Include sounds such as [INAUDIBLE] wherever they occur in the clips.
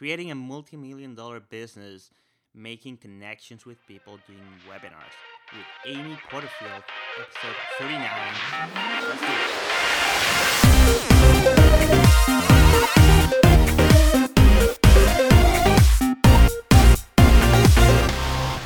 creating a multi million dollar business, making connections with people, doing webinars with Amy Porterfield, episode 39. Let's do it.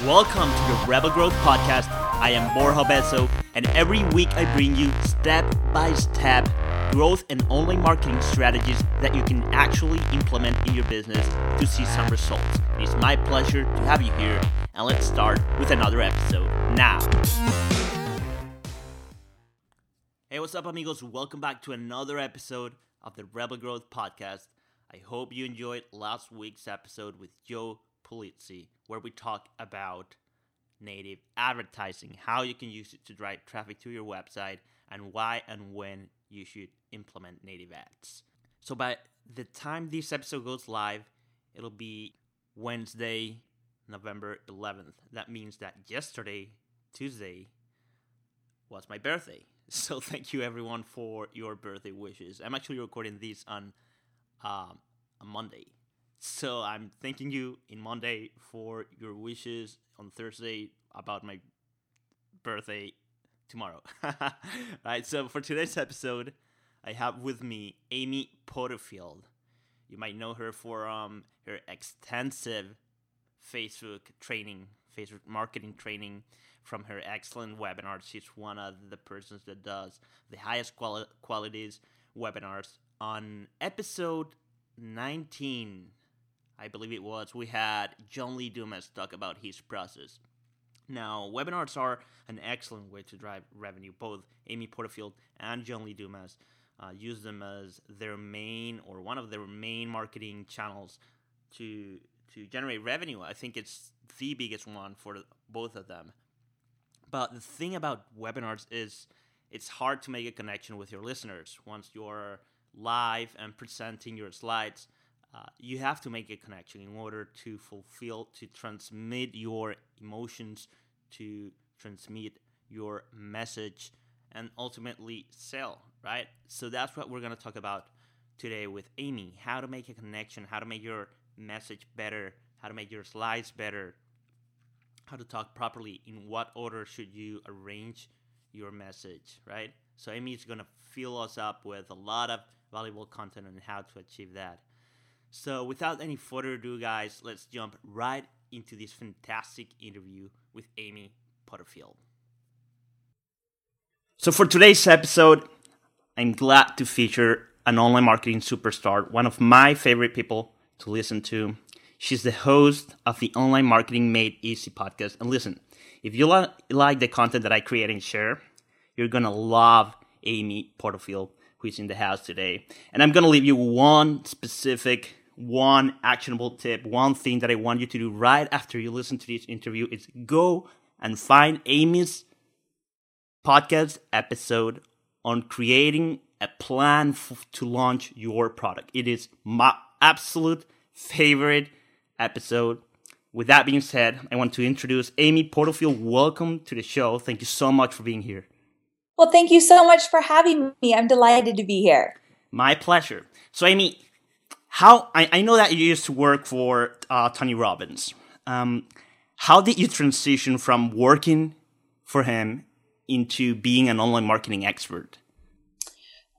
Welcome to the Rebel Growth Podcast. I am Borja Obeso, and every week I bring you step by step growth and online marketing strategies that you can actually implement in your business to see some results. It is my pleasure to have you here, and let's start with another episode now. Hey, what's up, amigos? Welcome back to another episode of the Rebel Growth Podcast. I hope you enjoyed last week's episode with Joe Pulizzi, where we talk about native advertising, how you can use it to drive traffic to your website, and why and when you should implement native ads. So by the time this episode goes live, it'll be Wednesday, November 11th. That means that yesterday, Tuesday, was my birthday. [LAUGHS] So thank you everyone for your birthday wishes. I'm actually recording this on um, a Monday. So I'm thanking you in Monday for your wishes on Thursday about my birthday tomorrow. [LAUGHS] right, so for today's episode, I have with me Amy Porterfield. You might know her for um, her extensive Facebook training, Facebook marketing training from her excellent webinars. She's one of the persons that does the highest quali- qualities webinars. On episode 19, I believe it was, we had John Lee Dumas talk about his process. Now, webinars are an excellent way to drive revenue. Both Amy Porterfield and John Lee Dumas uh, use them as their main or one of their main marketing channels to to generate revenue. I think it's the biggest one for both of them. But the thing about webinars is it's hard to make a connection with your listeners once you're live and presenting your slides. Uh, you have to make a connection in order to fulfill, to transmit your emotions, to transmit your message, and ultimately sell, right? So that's what we're going to talk about today with Amy how to make a connection, how to make your message better, how to make your slides better, how to talk properly, in what order should you arrange your message, right? So Amy is going to fill us up with a lot of valuable content on how to achieve that. So, without any further ado, guys, let's jump right into this fantastic interview with Amy Porterfield. So, for today's episode, I'm glad to feature an online marketing superstar, one of my favorite people to listen to. She's the host of the Online Marketing Made Easy podcast. And listen, if you li- like the content that I create and share, you're going to love Amy Porterfield, who is in the house today. And I'm going to leave you one specific one actionable tip, one thing that I want you to do right after you listen to this interview is go and find Amy's podcast episode on creating a plan f- to launch your product. It is my absolute favorite episode. With that being said, I want to introduce Amy Porterfield. Welcome to the show. Thank you so much for being here. Well, thank you so much for having me. I'm delighted to be here. My pleasure. So, Amy, how I, I know that you used to work for uh, Tony Robbins. Um, how did you transition from working for him into being an online marketing expert?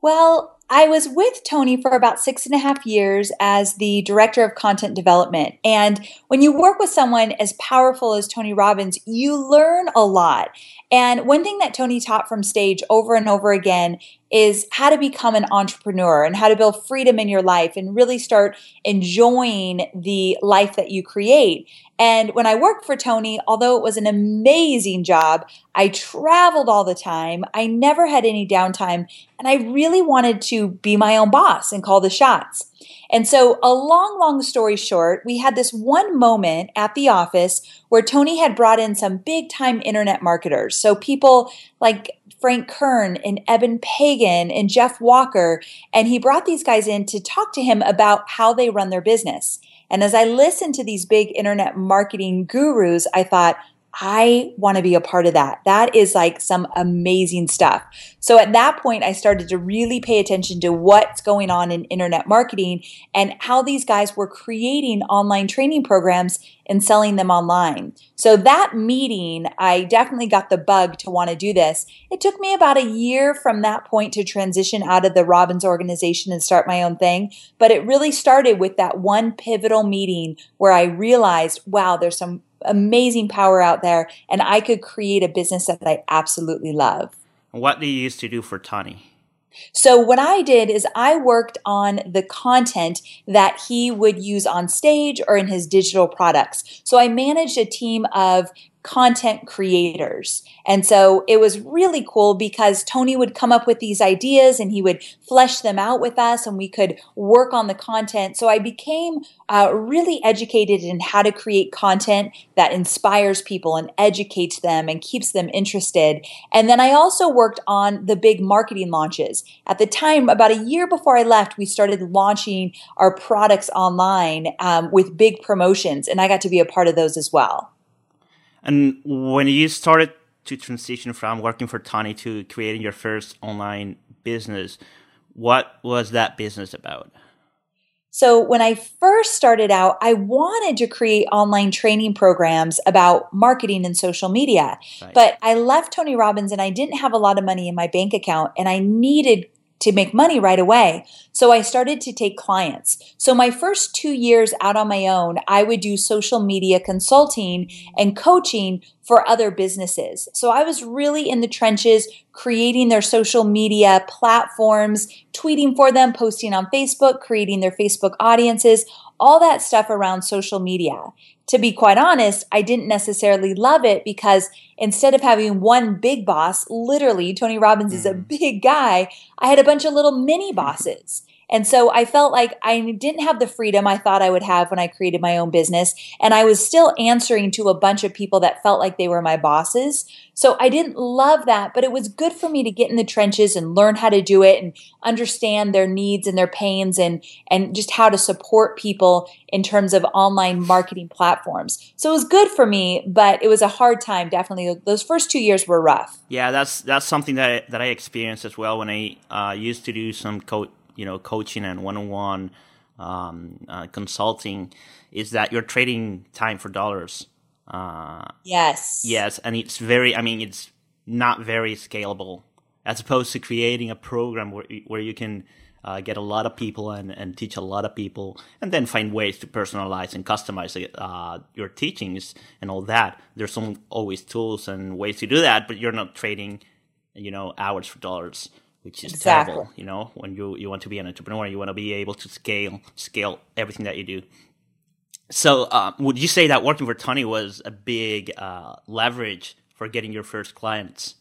Well, I was with Tony for about six and a half years as the director of content development. And when you work with someone as powerful as Tony Robbins, you learn a lot. And one thing that Tony taught from stage over and over again is how to become an entrepreneur and how to build freedom in your life and really start enjoying the life that you create. And when I worked for Tony, although it was an amazing job, I traveled all the time. I never had any downtime. And I really wanted to be my own boss and call the shots. And so, a long, long story short, we had this one moment at the office where Tony had brought in some big time internet marketers. So, people like Frank Kern and Eben Pagan and Jeff Walker. And he brought these guys in to talk to him about how they run their business. And as I listened to these big internet marketing gurus, I thought, I want to be a part of that. That is like some amazing stuff. So at that point, I started to really pay attention to what's going on in internet marketing and how these guys were creating online training programs and selling them online. So that meeting, I definitely got the bug to want to do this. It took me about a year from that point to transition out of the Robbins organization and start my own thing. But it really started with that one pivotal meeting where I realized, wow, there's some amazing power out there and I could create a business that I absolutely love. What do you used to do for Tony? So, what I did is I worked on the content that he would use on stage or in his digital products. So, I managed a team of content creators. And so it was really cool because Tony would come up with these ideas and he would flesh them out with us and we could work on the content. So I became uh, really educated in how to create content that inspires people and educates them and keeps them interested. And then I also worked on the big marketing launches. At the time, about a year before I left, we started launching our products online um, with big promotions, and I got to be a part of those as well. And when you started to transition from working for Tony to creating your first online business, what was that business about? So, when I first started out, I wanted to create online training programs about marketing and social media. Right. But I left Tony Robbins and I didn't have a lot of money in my bank account and I needed to make money right away. So I started to take clients. So my first two years out on my own, I would do social media consulting and coaching for other businesses. So I was really in the trenches, creating their social media platforms, tweeting for them, posting on Facebook, creating their Facebook audiences, all that stuff around social media to be quite honest, I didn't necessarily love it because instead of having one big boss, literally, Tony Robbins mm. is a mm. big guy, I had a bunch of little mini [LAUGHS] bosses. And so I felt like I didn't have the freedom I thought I would have when I created my own business. And I was still answering to a bunch of people that felt like they were my bosses. So I didn't love that, but it was good for me to get in the trenches and learn how to do it and understand their needs and their pains and, and just how to support people in terms of online marketing platforms. So it was good for me, but it was a hard time. Definitely. Those first two years were rough. Yeah, that's, that's something that I, that I experienced as well when I uh, used to do some coach you know coaching and one-on-one um, uh, consulting is that you're trading time for dollars. Uh, yes. Yes, and it's very. I mean, it's not very scalable as opposed to creating a program where where you can uh, get a lot of people and, and teach a lot of people, and then find ways to personalize and customize uh, your teachings and all that. There's always tools and ways to do that, but you're not trading, you know, hours for dollars which is exactly. terrible. You know, when you you want to be an entrepreneur, you want to be able to scale scale everything that you do. So, uh, would you say that working for Tony was a big uh, leverage for getting your first clients?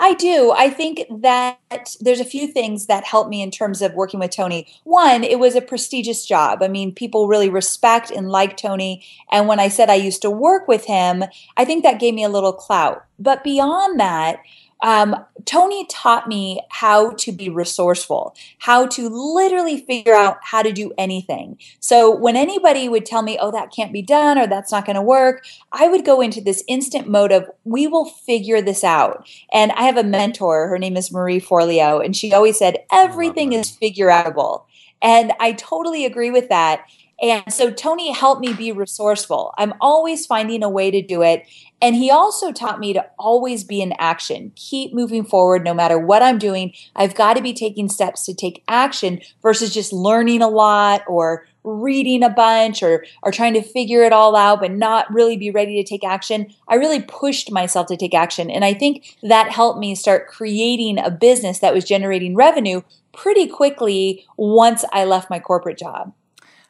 I do. I think that there's a few things that helped me in terms of working with Tony. One, it was a prestigious job. I mean, people really respect and like Tony. And when I said I used to work with him, I think that gave me a little clout. But beyond that, um, Tony taught me how to be resourceful, how to literally figure out how to do anything. So when anybody would tell me, oh, that can't be done or that's not going to work, I would go into this instant mode of, we will figure this out. And I have a mentor, her name is Marie Forleo, and she always said, everything is figure outable. And I totally agree with that. And so Tony helped me be resourceful. I'm always finding a way to do it. And he also taught me to always be in action, keep moving forward no matter what I'm doing. I've got to be taking steps to take action versus just learning a lot or reading a bunch or or trying to figure it all out but not really be ready to take action. I really pushed myself to take action and I think that helped me start creating a business that was generating revenue pretty quickly once I left my corporate job.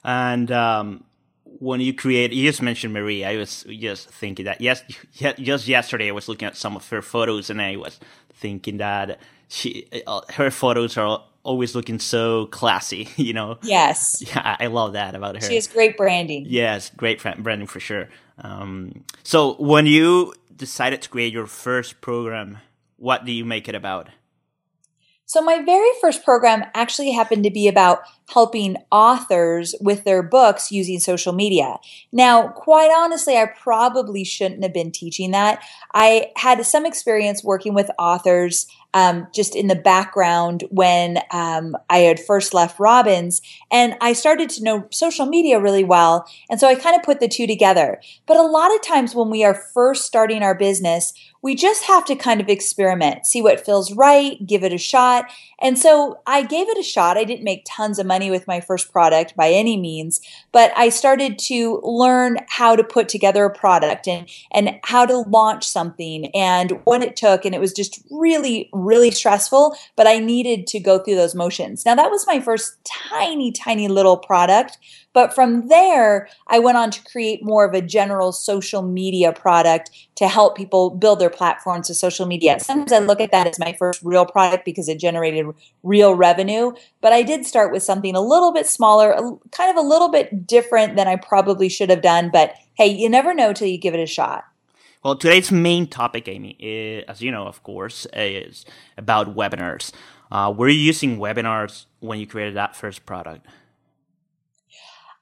And um, when you create, you just mentioned Marie. I was just thinking that yes, just yesterday I was looking at some of her photos, and I was thinking that she, uh, her photos are always looking so classy. [LAUGHS] You know. Yes. [LAUGHS] Yeah, I love that about her. She has great branding. Yes, great branding for sure. Um, so when you decided to create your first program, what do you make it about? So, my very first program actually happened to be about helping authors with their books using social media. Now, quite honestly, I probably shouldn't have been teaching that. I had some experience working with authors um, just in the background when um, I had first left Robbins, and I started to know social media really well. And so I kind of put the two together. But a lot of times when we are first starting our business, we just have to kind of experiment, see what feels right, give it a shot. And so I gave it a shot. I didn't make tons of money with my first product by any means, but I started to learn how to put together a product and, and how to launch something and what it took. And it was just really, really stressful, but I needed to go through those motions. Now, that was my first tiny, tiny little product but from there, I went on to create more of a general social media product to help people build their platforms to social media. Sometimes I look at that as my first real product because it generated real revenue. But I did start with something a little bit smaller, kind of a little bit different than I probably should have done. But hey, you never know till you give it a shot. Well, today's main topic, Amy, is, as you know, of course, is about webinars. Uh, were you using webinars when you created that first product?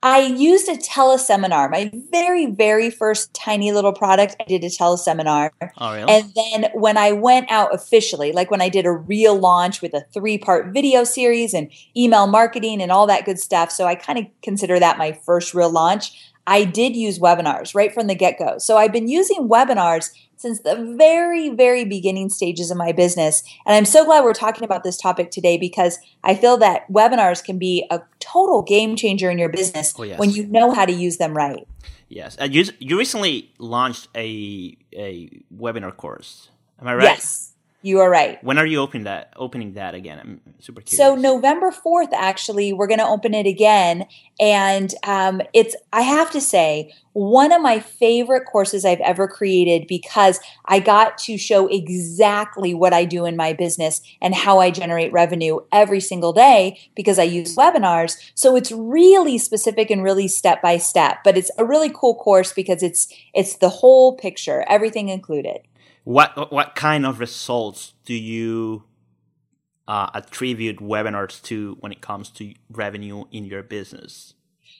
I used a teleseminar. My very, very first tiny little product, I did a teleseminar. Oh, really? And then when I went out officially, like when I did a real launch with a three part video series and email marketing and all that good stuff. So I kind of consider that my first real launch. I did use webinars right from the get go. So I've been using webinars since the very, very beginning stages of my business. And I'm so glad we're talking about this topic today because I feel that webinars can be a total game changer in your business oh, yes. when you know how to use them right. Yes. Uh, you, you recently launched a, a webinar course. Am I right? Yes. You are right. When are you opening that? Opening that again? I'm super curious. So November fourth, actually, we're going to open it again, and um, it's. I have to say, one of my favorite courses I've ever created because I got to show exactly what I do in my business and how I generate revenue every single day because I use webinars. So it's really specific and really step by step, but it's a really cool course because it's it's the whole picture, everything included what what kind of results do you uh, attribute webinars to when it comes to revenue in your business?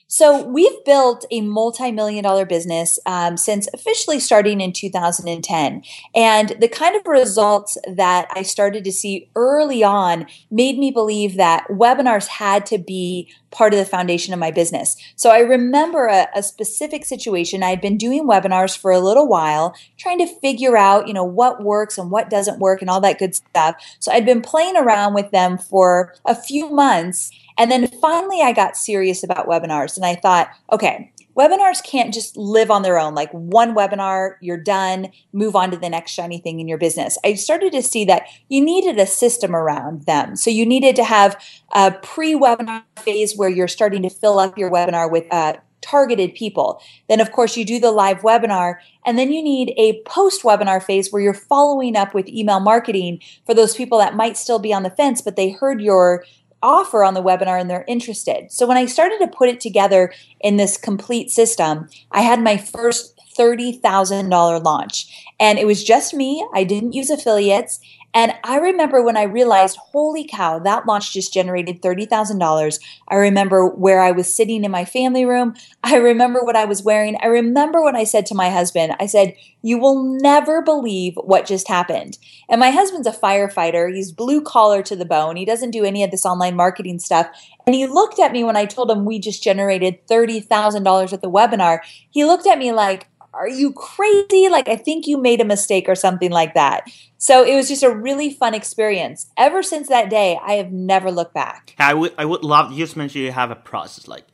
So we've built a multi-million dollar business um, since officially starting in 2010. And the kind of results that I started to see early on made me believe that webinars had to be part of the foundation of my business. So I remember a, a specific situation. I had been doing webinars for a little while, trying to figure out, you know, what works and what doesn't work and all that good stuff. So I'd been playing around with them for a few months and then finally, I got serious about webinars and I thought, okay, webinars can't just live on their own. Like one webinar, you're done, move on to the next shiny thing in your business. I started to see that you needed a system around them. So you needed to have a pre webinar phase where you're starting to fill up your webinar with uh, targeted people. Then, of course, you do the live webinar, and then you need a post webinar phase where you're following up with email marketing for those people that might still be on the fence, but they heard your offer on the webinar and they're interested. So when I started to put it together in this complete system, I had my first $30,000 launch. And it was just me. I didn't use affiliates. And I remember when I realized, holy cow, that launch just generated $30,000. I remember where I was sitting in my family room. I remember what I was wearing. I remember what I said to my husband. I said, You will never believe what just happened. And my husband's a firefighter. He's blue collar to the bone. He doesn't do any of this online marketing stuff. And he looked at me when I told him we just generated $30,000 at the webinar. He looked at me like, are you crazy? Like, I think you made a mistake or something like that. So it was just a really fun experience. Ever since that day, I have never looked back. I would, I would love, you just mentioned you have a process like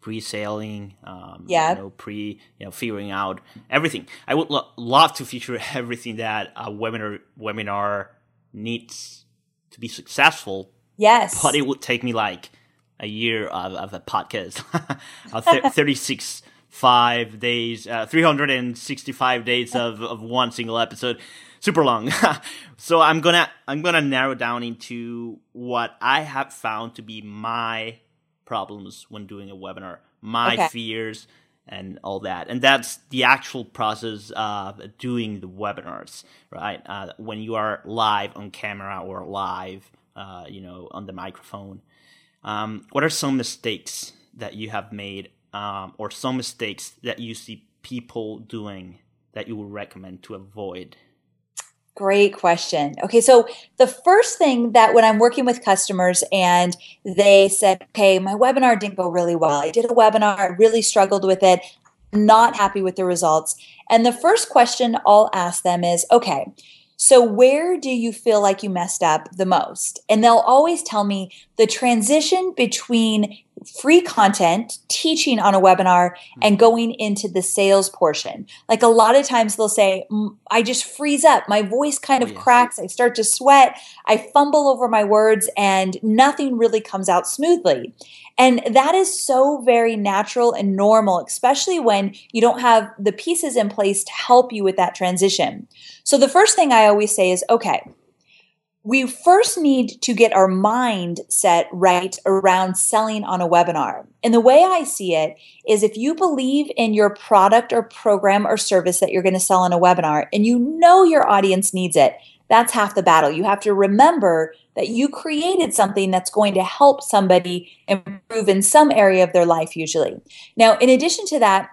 pre-selling, um, yeah. you know, pre, you know, figuring out everything. I would lo- love to feature [LAUGHS] everything that a webinar, webinar needs to be successful. Yes. But it would take me like a year of, of a podcast, [LAUGHS] th- 36 five days, uh, 365 days of, of one single episode. Super long. [LAUGHS] so I'm gonna, I'm gonna narrow down into what I have found to be my problems when doing a webinar, my okay. fears and all that. And that's the actual process of doing the webinars, right? Uh, when you are live on camera or live uh, you know, on the microphone. Um, what are some mistakes that you have made, um, or some mistakes that you see people doing that you would recommend to avoid? Great question. Okay, so the first thing that when I'm working with customers and they said, okay, my webinar didn't go really well. I did a webinar, I really struggled with it, not happy with the results. And the first question I'll ask them is, okay, so, where do you feel like you messed up the most? And they'll always tell me the transition between free content, teaching on a webinar, and mm-hmm. going into the sales portion. Like a lot of times they'll say, I just freeze up. My voice kind of oh, yes. cracks. I start to sweat. I fumble over my words, and nothing really comes out smoothly. And that is so very natural and normal, especially when you don't have the pieces in place to help you with that transition. So the first thing I always say is, okay, we first need to get our mind set right around selling on a webinar. And the way I see it is if you believe in your product or program or service that you're going to sell on a webinar and you know your audience needs it, that's half the battle. You have to remember that you created something that's going to help somebody improve in some area of their life, usually. Now, in addition to that,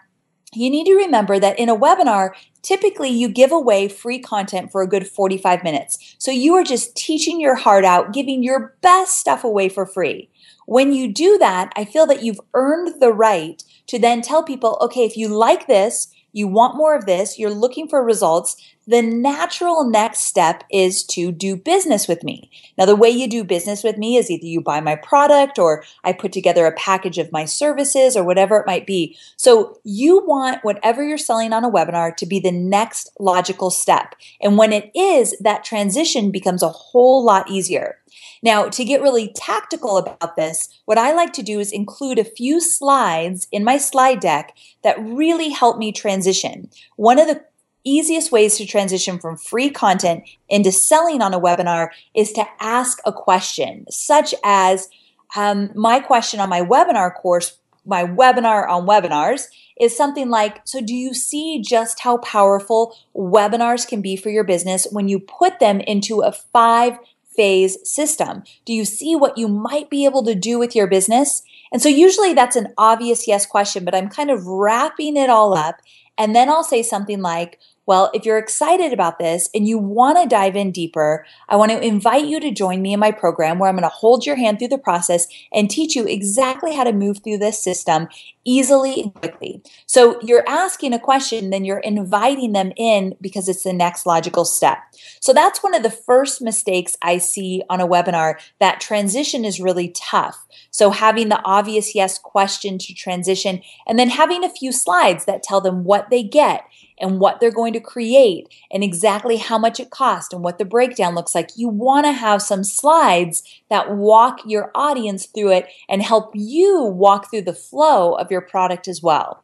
you need to remember that in a webinar, typically you give away free content for a good 45 minutes. So you are just teaching your heart out, giving your best stuff away for free. When you do that, I feel that you've earned the right to then tell people, okay, if you like this, you want more of this, you're looking for results, the natural next step is to do business with me. Now, the way you do business with me is either you buy my product or I put together a package of my services or whatever it might be. So you want whatever you're selling on a webinar to be the next logical step. And when it is, that transition becomes a whole lot easier. Now, to get really tactical about this, what I like to do is include a few slides in my slide deck that really help me transition. One of the easiest ways to transition from free content into selling on a webinar is to ask a question, such as um, my question on my webinar course, my webinar on webinars is something like So, do you see just how powerful webinars can be for your business when you put them into a five phase system? Do you see what you might be able to do with your business? And so usually that's an obvious yes question, but I'm kind of wrapping it all up. And then I'll say something like, well, if you're excited about this and you want to dive in deeper, I want to invite you to join me in my program where I'm going to hold your hand through the process and teach you exactly how to move through this system easily and quickly. So you're asking a question, then you're inviting them in because it's the next logical step. So that's one of the first mistakes I see on a webinar. That transition is really tough. So having the obvious yes question to transition and then having a few slides that tell them what they get and what they're going to create and exactly how much it costs and what the breakdown looks like. You want to have some slides that walk your audience through it and help you walk through the flow of your product as well.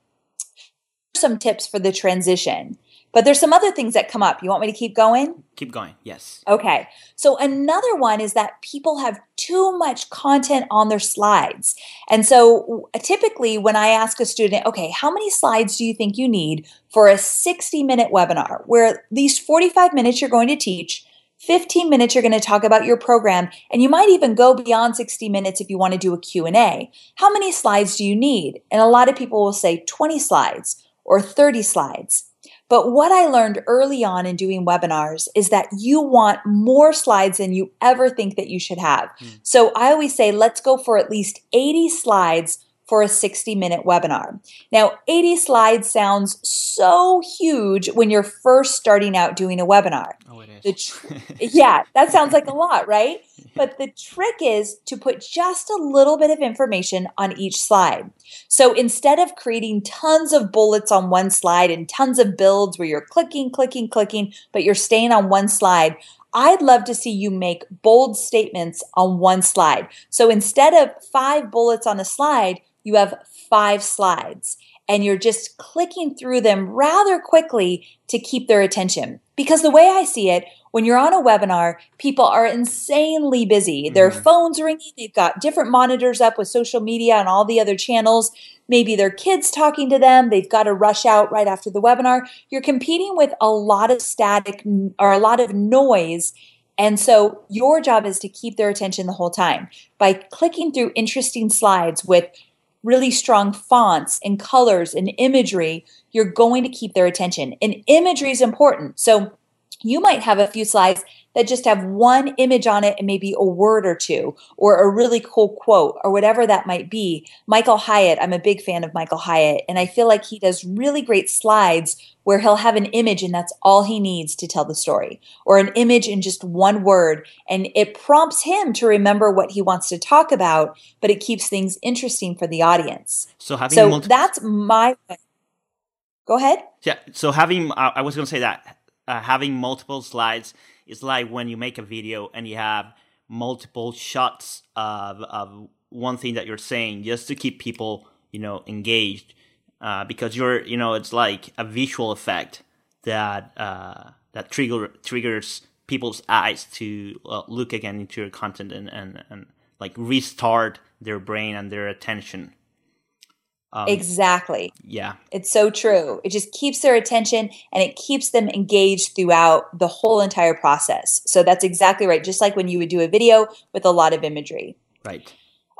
Some tips for the transition. But there's some other things that come up. You want me to keep going? Keep going, yes. Okay. So another one is that people have too much content on their slides. And so typically when I ask a student, okay, how many slides do you think you need for a 60 minute webinar where at least 45 minutes you're going to teach, 15 minutes you're going to talk about your program and you might even go beyond 60 minutes if you want to do a Q&A. How many slides do you need? And a lot of people will say 20 slides or 30 slides. But what I learned early on in doing webinars is that you want more slides than you ever think that you should have. Mm. So I always say, let's go for at least 80 slides for a 60 minute webinar. Now, 80 slides sounds so huge when you're first starting out doing a webinar. Oh, it is. Tr- [LAUGHS] yeah, that sounds like a lot, right? [LAUGHS] But the trick is to put just a little bit of information on each slide. So instead of creating tons of bullets on one slide and tons of builds where you're clicking, clicking, clicking, but you're staying on one slide, I'd love to see you make bold statements on one slide. So instead of five bullets on a slide, you have five slides and you're just clicking through them rather quickly to keep their attention. Because the way I see it, when you're on a webinar, people are insanely busy. Mm-hmm. Their phones are ringing, they've got different monitors up with social media and all the other channels. Maybe their kids talking to them, they've got to rush out right after the webinar. You're competing with a lot of static or a lot of noise And so your job is to keep their attention the whole time by clicking through interesting slides with really strong fonts and colors and imagery. You're going to keep their attention. And imagery is important. So you might have a few slides that just have one image on it and maybe a word or two or a really cool quote or whatever that might be. Michael Hyatt, I'm a big fan of Michael Hyatt, and I feel like he does really great slides where he'll have an image and that's all he needs to tell the story or an image in just one word and it prompts him to remember what he wants to talk about, but it keeps things interesting for the audience. So having So multiple- that's my Go ahead. Yeah. So having, I I was going to say that uh, having multiple slides is like when you make a video and you have multiple shots of of one thing that you're saying, just to keep people, you know, engaged. Uh, because you're, you know, it's like a visual effect that uh, that trigger triggers people's eyes to uh, look again into your content and, and and like restart their brain and their attention. Um, exactly. Yeah. It's so true. It just keeps their attention and it keeps them engaged throughout the whole entire process. So that's exactly right. Just like when you would do a video with a lot of imagery. Right.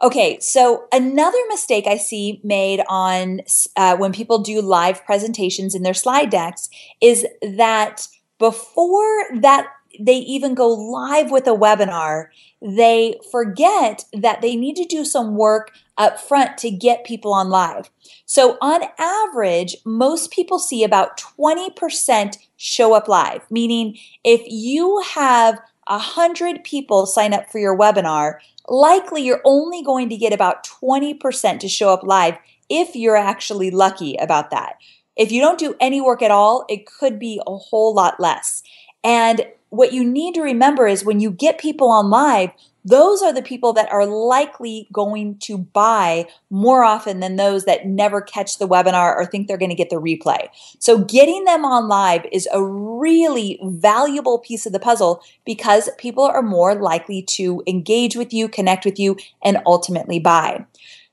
Okay, so another mistake I see made on uh, when people do live presentations in their slide decks is that before that they even go live with a webinar, they forget that they need to do some work up front to get people on live. So on average, most people see about 20% show up live, meaning if you have 100 people sign up for your webinar, likely you're only going to get about 20% to show up live if you're actually lucky about that. If you don't do any work at all, it could be a whole lot less. And what you need to remember is when you get people on live, those are the people that are likely going to buy more often than those that never catch the webinar or think they're going to get the replay. So getting them on live is a really valuable piece of the puzzle because people are more likely to engage with you, connect with you, and ultimately buy.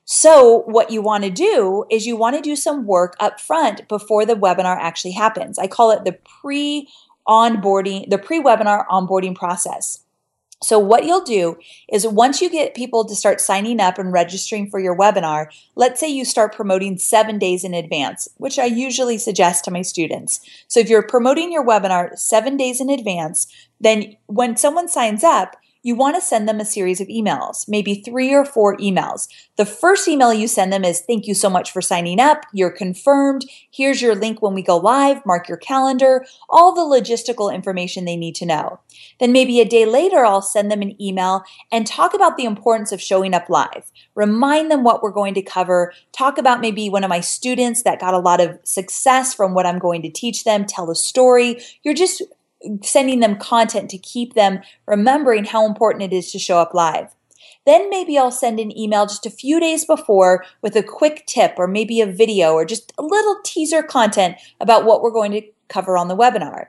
So, what you want to do is you want to do some work up front before the webinar actually happens. I call it the pre onboarding, the pre webinar onboarding process. So, what you'll do is once you get people to start signing up and registering for your webinar, let's say you start promoting seven days in advance, which I usually suggest to my students. So, if you're promoting your webinar seven days in advance, then when someone signs up, you want to send them a series of emails, maybe three or four emails. The first email you send them is thank you so much for signing up. You're confirmed. Here's your link when we go live. Mark your calendar, all the logistical information they need to know. Then maybe a day later, I'll send them an email and talk about the importance of showing up live. Remind them what we're going to cover. Talk about maybe one of my students that got a lot of success from what I'm going to teach them. Tell a story. You're just sending them content to keep them remembering how important it is to show up live. Then maybe I'll send an email just a few days before with a quick tip or maybe a video or just a little teaser content about what we're going to cover on the webinar.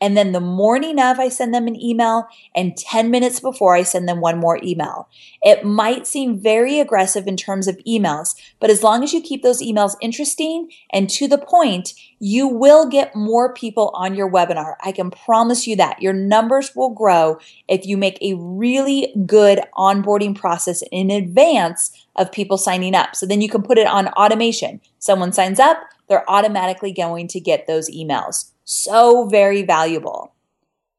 And then the morning of, I send them an email, and 10 minutes before, I send them one more email. It might seem very aggressive in terms of emails, but as long as you keep those emails interesting and to the point, you will get more people on your webinar. I can promise you that. Your numbers will grow if you make a really good onboarding process in advance of people signing up. So then you can put it on automation. Someone signs up, they're automatically going to get those emails so very valuable.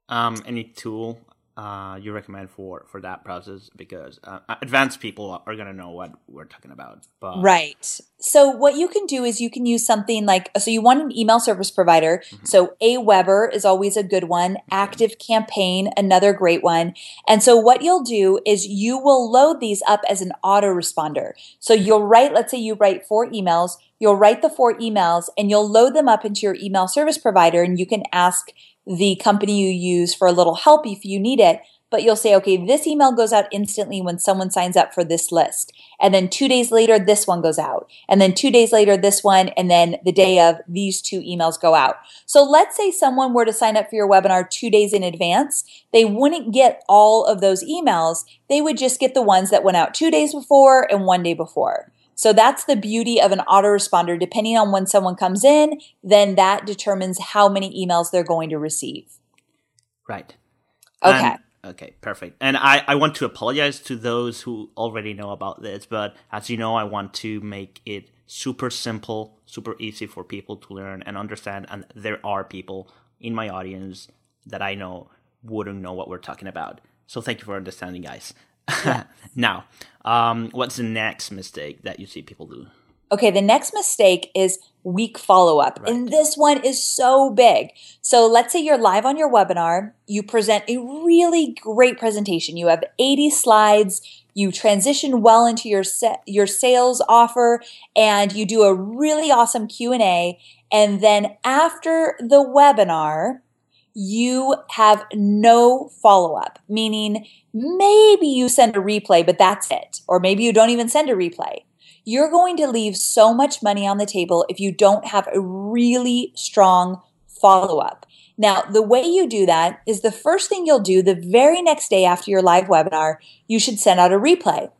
Um, any tool uh, you recommend for for that process because uh, advanced people are gonna know what we're talking about. But right. So what you can do is you can use something like so you want an email service provider. Mm-hmm. So Aweber is always a good one. Active Campaign, another great one. And so what you'll do is you will load these up as an autoresponder. So you'll write, let's say you write four emails. You'll write the four emails and you'll load them up into your email service provider and you can ask the company you use for a little help if you need it. But you'll say, okay, this email goes out instantly when someone signs up for this list. And then two days later, this one goes out. And then two days later, this one. And then the day of, these two emails go out. So let's say someone were to sign up for your webinar two days in advance. They wouldn't get all of those emails. They would just get the ones that went out two days before and one day before. So that's the beauty of an autoresponder. Depending on when someone comes in, then that determines how many emails they're going to receive. Right. Okay. Okay, perfect. And I, I want to apologize to those who already know about this, but as you know, I want to make it super simple, super easy for people to learn and understand. And there are people in my audience that I know wouldn't know what we're talking about. So thank you for understanding, guys. [LAUGHS] now, um, what's the next mistake that you see people do? Okay, the next mistake is weak follow up. Right. And this one is so big. So let's say you're live on your webinar, you present a really great presentation. You have 80 slides, you transition well into your set, your sales offer and you do a really awesome Q&A and then after the webinar, you have no follow up, meaning maybe you send a replay, but that's it. Or maybe you don't even send a replay. You're going to leave so much money on the table if you don't have a really strong follow up. Now, the way you do that is the first thing you'll do the very next day after your live webinar, you should send out a replay.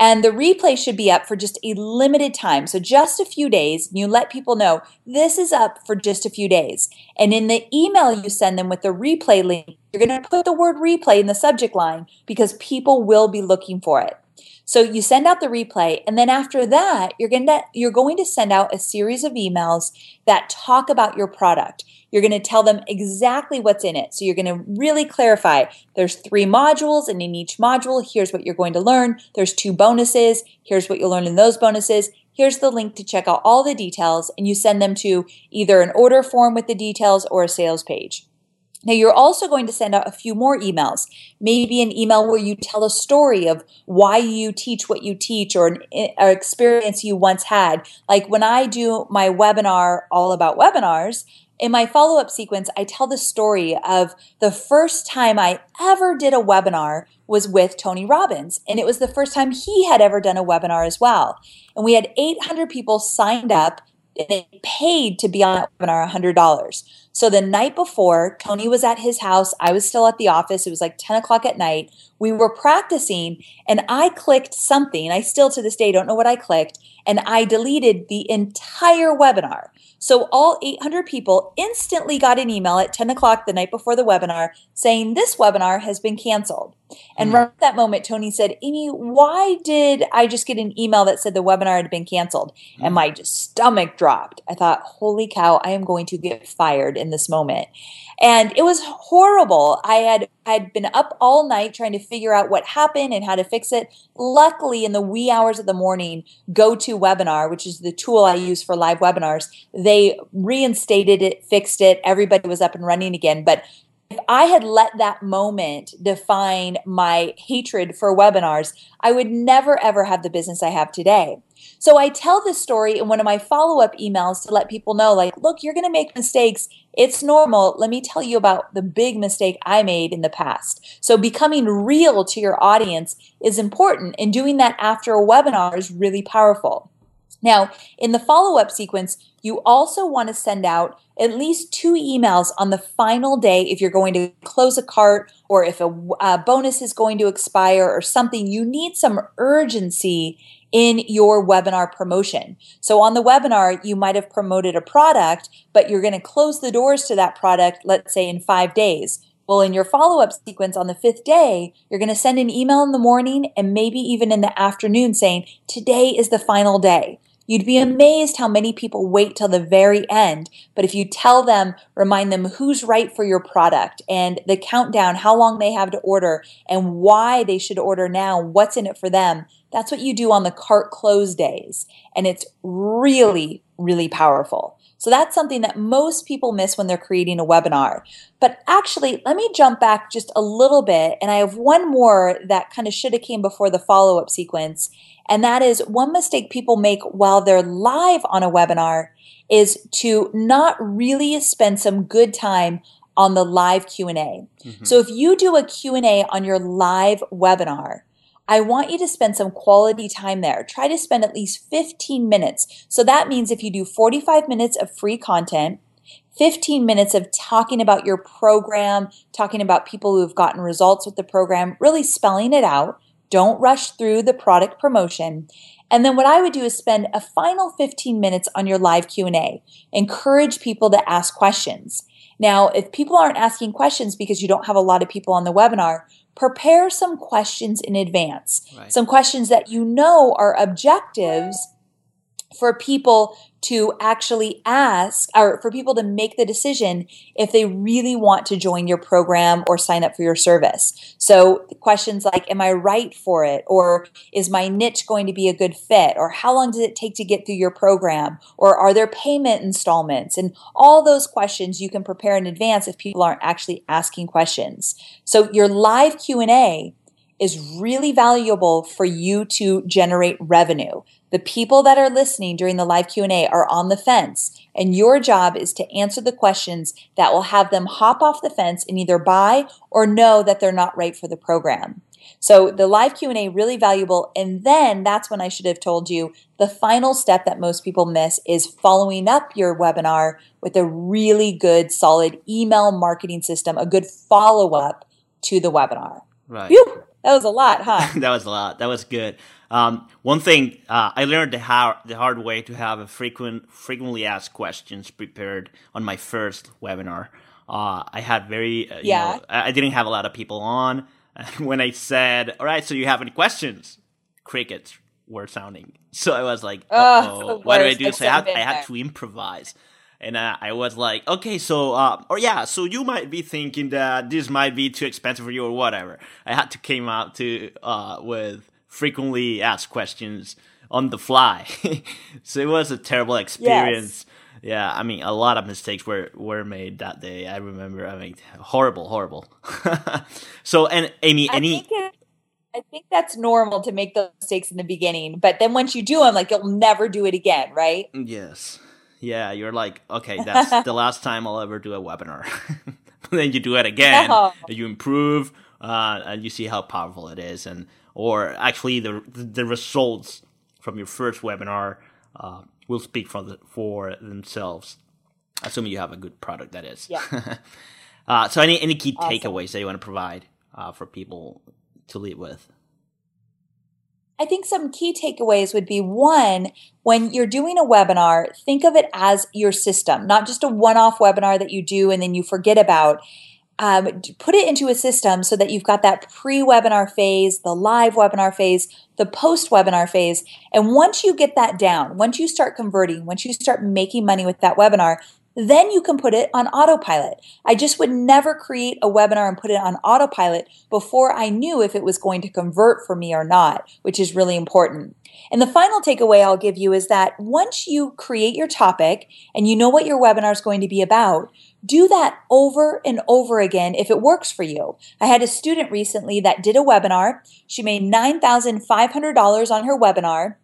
And the replay should be up for just a limited time. So just a few days. You let people know this is up for just a few days. And in the email you send them with the replay link, you're going to put the word replay in the subject line because people will be looking for it. So you send out the replay and then after that, you're going to you're going to send out a series of emails that talk about your product. You're going to tell them exactly what's in it. So you're going to really clarify there's three modules and in each module here's what you're going to learn. There's two bonuses. Here's what you'll learn in those bonuses. Here's the link to check out all the details and you send them to either an order form with the details or a sales page. Now, you're also going to send out a few more emails. Maybe an email where you tell a story of why you teach what you teach or an, an experience you once had. Like when I do my webinar all about webinars, in my follow up sequence, I tell the story of the first time I ever did a webinar was with Tony Robbins. And it was the first time he had ever done a webinar as well. And we had 800 people signed up and they paid to be on that webinar $100. So the night before, Tony was at his house. I was still at the office. It was like 10 o'clock at night. We were practicing and I clicked something. I still to this day don't know what I clicked. And I deleted the entire webinar. So all 800 people instantly got an email at 10 o'clock the night before the webinar saying this webinar has been canceled. And mm. right at that moment, Tony said, Amy, why did I just get an email that said the webinar had been canceled? Mm. And my just stomach dropped. I thought, holy cow, I am going to get fired in this moment. And it was horrible. I had I'd been up all night trying to figure out what happened and how to fix it. Luckily, in the wee hours of the morning, GoToWebinar, which is the tool I use for live webinars, they reinstated it, fixed it. Everybody was up and running again. But if I had let that moment define my hatred for webinars, I would never ever have the business I have today. So I tell this story in one of my follow up emails to let people know, like, look, you're going to make mistakes. It's normal. Let me tell you about the big mistake I made in the past. So becoming real to your audience is important, and doing that after a webinar is really powerful. Now, in the follow up sequence, you also want to send out at least two emails on the final day if you're going to close a cart or if a, a, uh, bonus is going to expire or something. You need some urgency in your webinar promotion. So on the webinar, you might have promoted a product, but you're going to close the doors to that product, let's say in five days. Well, in your follow up sequence on the fifth day, you're going to send an email in the morning and maybe even in the afternoon saying, Today is the final day. You'd be amazed how many people wait till the very end. But if you tell them, remind them who's right for your product and the countdown, how long they have to order and why they should order now, what's in it for them, that's what you do on the cart close days. And it's really, really powerful. So that's something that most people miss when they're creating a webinar. But actually, let me jump back just a little bit. And I have one more that kind of should have came before the follow up sequence. And that is one mistake people make while they're live on a webinar is to not really spend some good time on the live Q&A. Mm-hmm. So if you do a Q&A on your live webinar, I want you to spend some quality time there. Try to spend at least 15 minutes. So that means if you do 45 minutes of free content, 15 minutes of talking about your program, talking about people who have gotten results with the program, really spelling it out, don't rush through the product promotion. And then what I would do is spend a final 15 minutes on your live Q&A. Encourage people to ask questions. Now, if people aren't asking questions because you don't have a lot of people on the webinar, prepare some questions in advance, Right. some questions that you know are objectives for people to actually ask or for people to make the decision if they really want to join your program or sign up for your service. So questions like, am I right for it? Or is my niche going to be a good fit? Or how long does it take to get through your program? Or are there payment installments? And all those questions you can prepare in advance if people aren't actually asking questions. So your live Q&A is really valuable for you to generate revenue. The people that are listening during the live Q&A are on the fence, and your job is to answer the questions that will have them hop off the fence and either buy or know that they're not right for the program. So the live Q&A really valuable and then that's when I should have told you the final step that most people miss is following up your webinar with a really good solid email marketing system, a good follow-up to the webinar. Right. Phew, that was a lot, huh? [LAUGHS] that was a lot. That was good. Um, one thing uh, I learned the hard the hard way to have a frequent frequently asked questions prepared on my first webinar. Uh, I had very uh, you Yeah. know, I didn't have a lot of people on. And [LAUGHS] when I said, "All right, so you have any questions?" Crickets were sounding. So I was like, "Oh, what do I do?" So I had I had to improvise. And uh, I was like, okay, so, uh, or yeah, so you might be thinking that this might be too expensive for you or whatever. I had to came out to uh, with frequently asked questions on the fly, [LAUGHS] so it was a terrible experience. Yeah, I mean, a lot of mistakes were were made that day. I remember. I mean, horrible, horrible. [LAUGHS] so, and Amy, I any think it, I think that's normal to make those mistakes in the beginning, but then once you do them, like you'll never do it again, right? Yes. Yeah, you're like, okay, [LAUGHS] that's the last time I'll ever do a webinar. then you do it again, No. you improve, uh, and you see how powerful it is, and or actually the the results from your first webinar uh, will speak for the, for themselves. Assuming you have a good product, that is. Yeah. [LAUGHS] uh, so, any any key Awesome. takeaways that you want to provide uh, for people to lead with? I think some key takeaways would be one, when you're doing a webinar, think of it as your system, not just a one off webinar that you do and then you forget about. Um, put it into a system so that you've got that pre webinar phase, the live webinar phase, the post webinar phase. And once you get that down, once you start converting, once you start making money with that webinar, then you can put it on autopilot. I just would never create a webinar and put it on autopilot before I knew if it was going to convert for me or not, which is really important. And the final takeaway I'll give you is that once you create your topic and you know what your webinar is going to be about, do that over and over again if it works for you. I had a student recently that did a webinar. She made $9,500 on her webinar.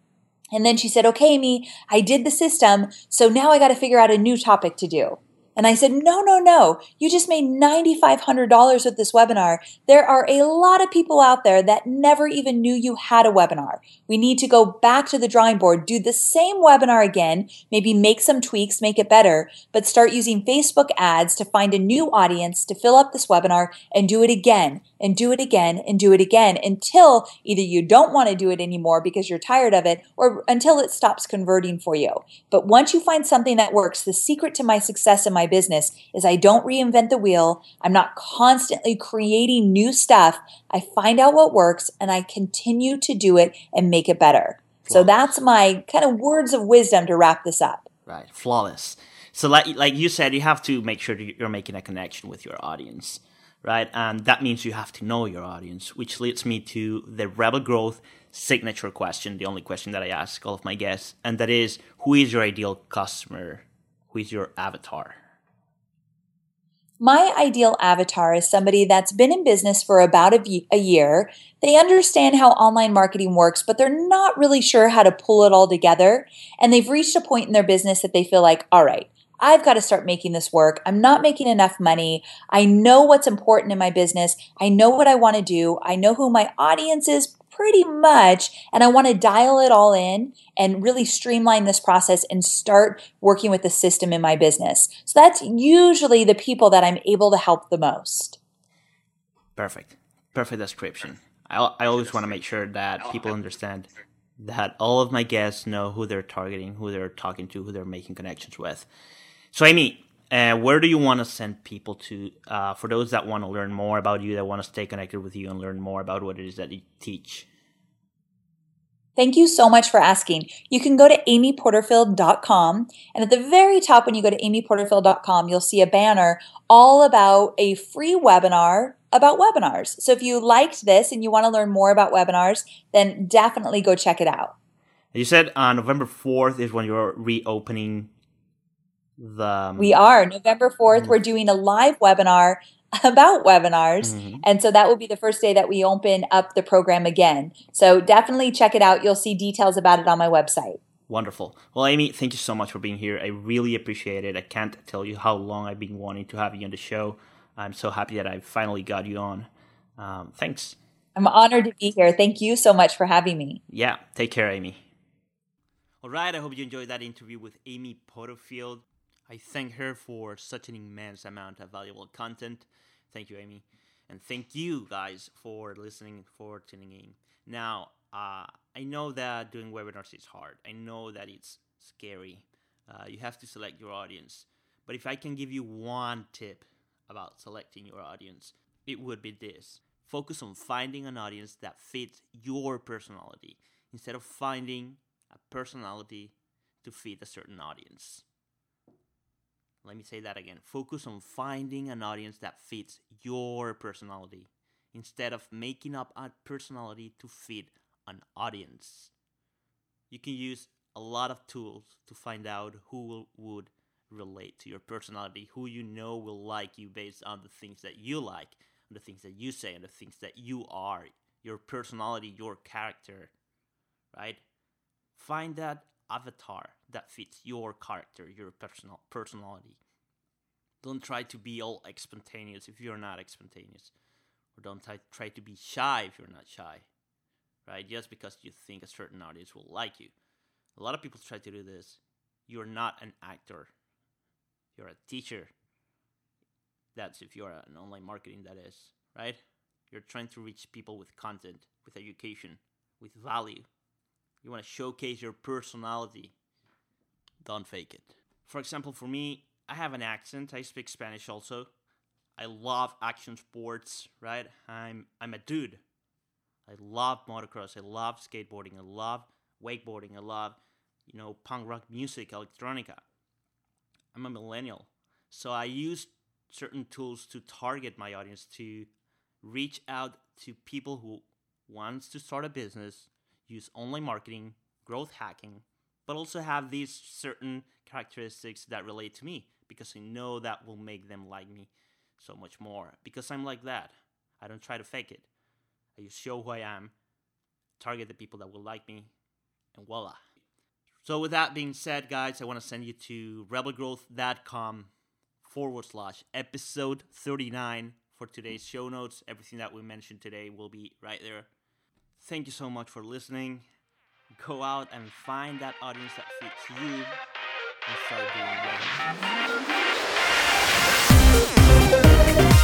And then she said, okay, Amy, I did the system. So now I got to figure out a new topic to do. And I said, no, no, no. You just made $9,500 with this webinar. There are a lot of people out there that never even knew you had a webinar. We need to go back to the drawing board, do the same webinar again, maybe make some tweaks, make it better, but start using Facebook ads to find a new audience to fill up this webinar and do it again and do it again and do it again until either you don't want to do it anymore because you're tired of it or until it stops converting for you. But once you find something that works, the secret to my success in my business is I don't reinvent the wheel. I'm not constantly creating new stuff. I find out what works and I continue to do it and make it better. So that's my kind of words of wisdom to wrap this up. Right, flawless. So, like like you said, you have to make sure that you're making a connection with your audience, right? And that means you have to know your audience, which leads me to the Rebel Growth signature question, the only question that I ask all of my guests, and that is, who is your ideal customer? Who is your avatar? My ideal avatar is somebody that's been in business for about a, year. They understand how online marketing works, but they're not really sure how to pull it all together. And they've reached a point in their business that they feel like, all right, I've got to start making this work. I'm not making enough money. I know what's important in my business. I know what I want to do. I know who my audience is pretty much. And I want to dial it all in and really streamline this process and start working with the system in my business. So that's usually the people that I'm able to help the most. Perfect. Perfect description. I, I always want to make sure that people understand that all of my guests know who they're targeting, who they're talking to, who they're making connections with. So, Amy, And where do you want to send people to uh, for those that want to learn more about you, that want to stay connected with you and learn more about what it is that you teach? Thank you so much for asking. You can go to amyporterfield.com, and at the very top, when you go to amyporterfield.com, you'll see a banner all about a free webinar about webinars. So if you liked this and you want to learn more about webinars, then definitely go check it out. You said on uh, November 4th is when you're reopening the. Um, we are. November 4th, mm-hmm. we're doing a live webinar about webinars. Mm-hmm. And so that will be the first day that we open up the program again. So definitely check it out. You'll see details about it on my website. Wonderful. Well, Amy, thank you so much for being here. I really appreciate it. I can't tell you how long I've been wanting to have you on the show. I'm so happy that I finally got you on. Um, thanks. I'm honored to be here. Thank you so much for having me. Yeah. Take care, Amy. All right. I hope you enjoyed that interview with Amy Porterfield. I thank her for such an immense amount of valuable content. Thank you, Amy. And thank you guys for listening, for tuning in. Now, uh, I know that doing webinars is hard. I know that it's scary. Uh, you have to select your audience. But if I can give you one tip about selecting your audience, it would be this focus on finding an audience that fits your personality instead of finding a personality to fit a certain audience. Let me say that again. Focus on finding an audience that fits your personality instead of making up a personality to fit an audience. You can use a lot of tools to find out who will, would relate to your personality, who you know will like you based on the things that you like, the things that you say, and the things that you are, your personality, your character, right? Find that avatar that fits your character, your personal personality. Don't try to be all spontaneous if you're not spontaneous, or don't try, try to be shy if you're not shy, right? Just because you think a certain audience will like you. A lot of people try to do this. You're not an actor. You're a teacher. That's if you're an online marketing, that is, right? You're trying to reach people with content, with education, with value, you want to showcase your personality. Don't fake it. For example, for me, I have an accent. I speak Spanish also. I love action sports, right? I'm I'm a dude. I love motocross. I love skateboarding. I love wakeboarding. I love, you know, punk rock music, electronica. I'm a millennial. So I use certain tools to target my audience to reach out to people who wants to start a business use online marketing, growth hacking, but also have these certain characteristics that relate to me because I know that will make them like me so much more. Because I'm like that. I don't try to fake it. I just show who I am, target the people that will like me, and voila. So, with that being said, guys, I want to send you to rebelgrowth.com forward slash episode 39 for today's show notes. Everything that we mentioned today will be right there. Thank you so much for listening. Go out and find that audience that fits you and start doing that.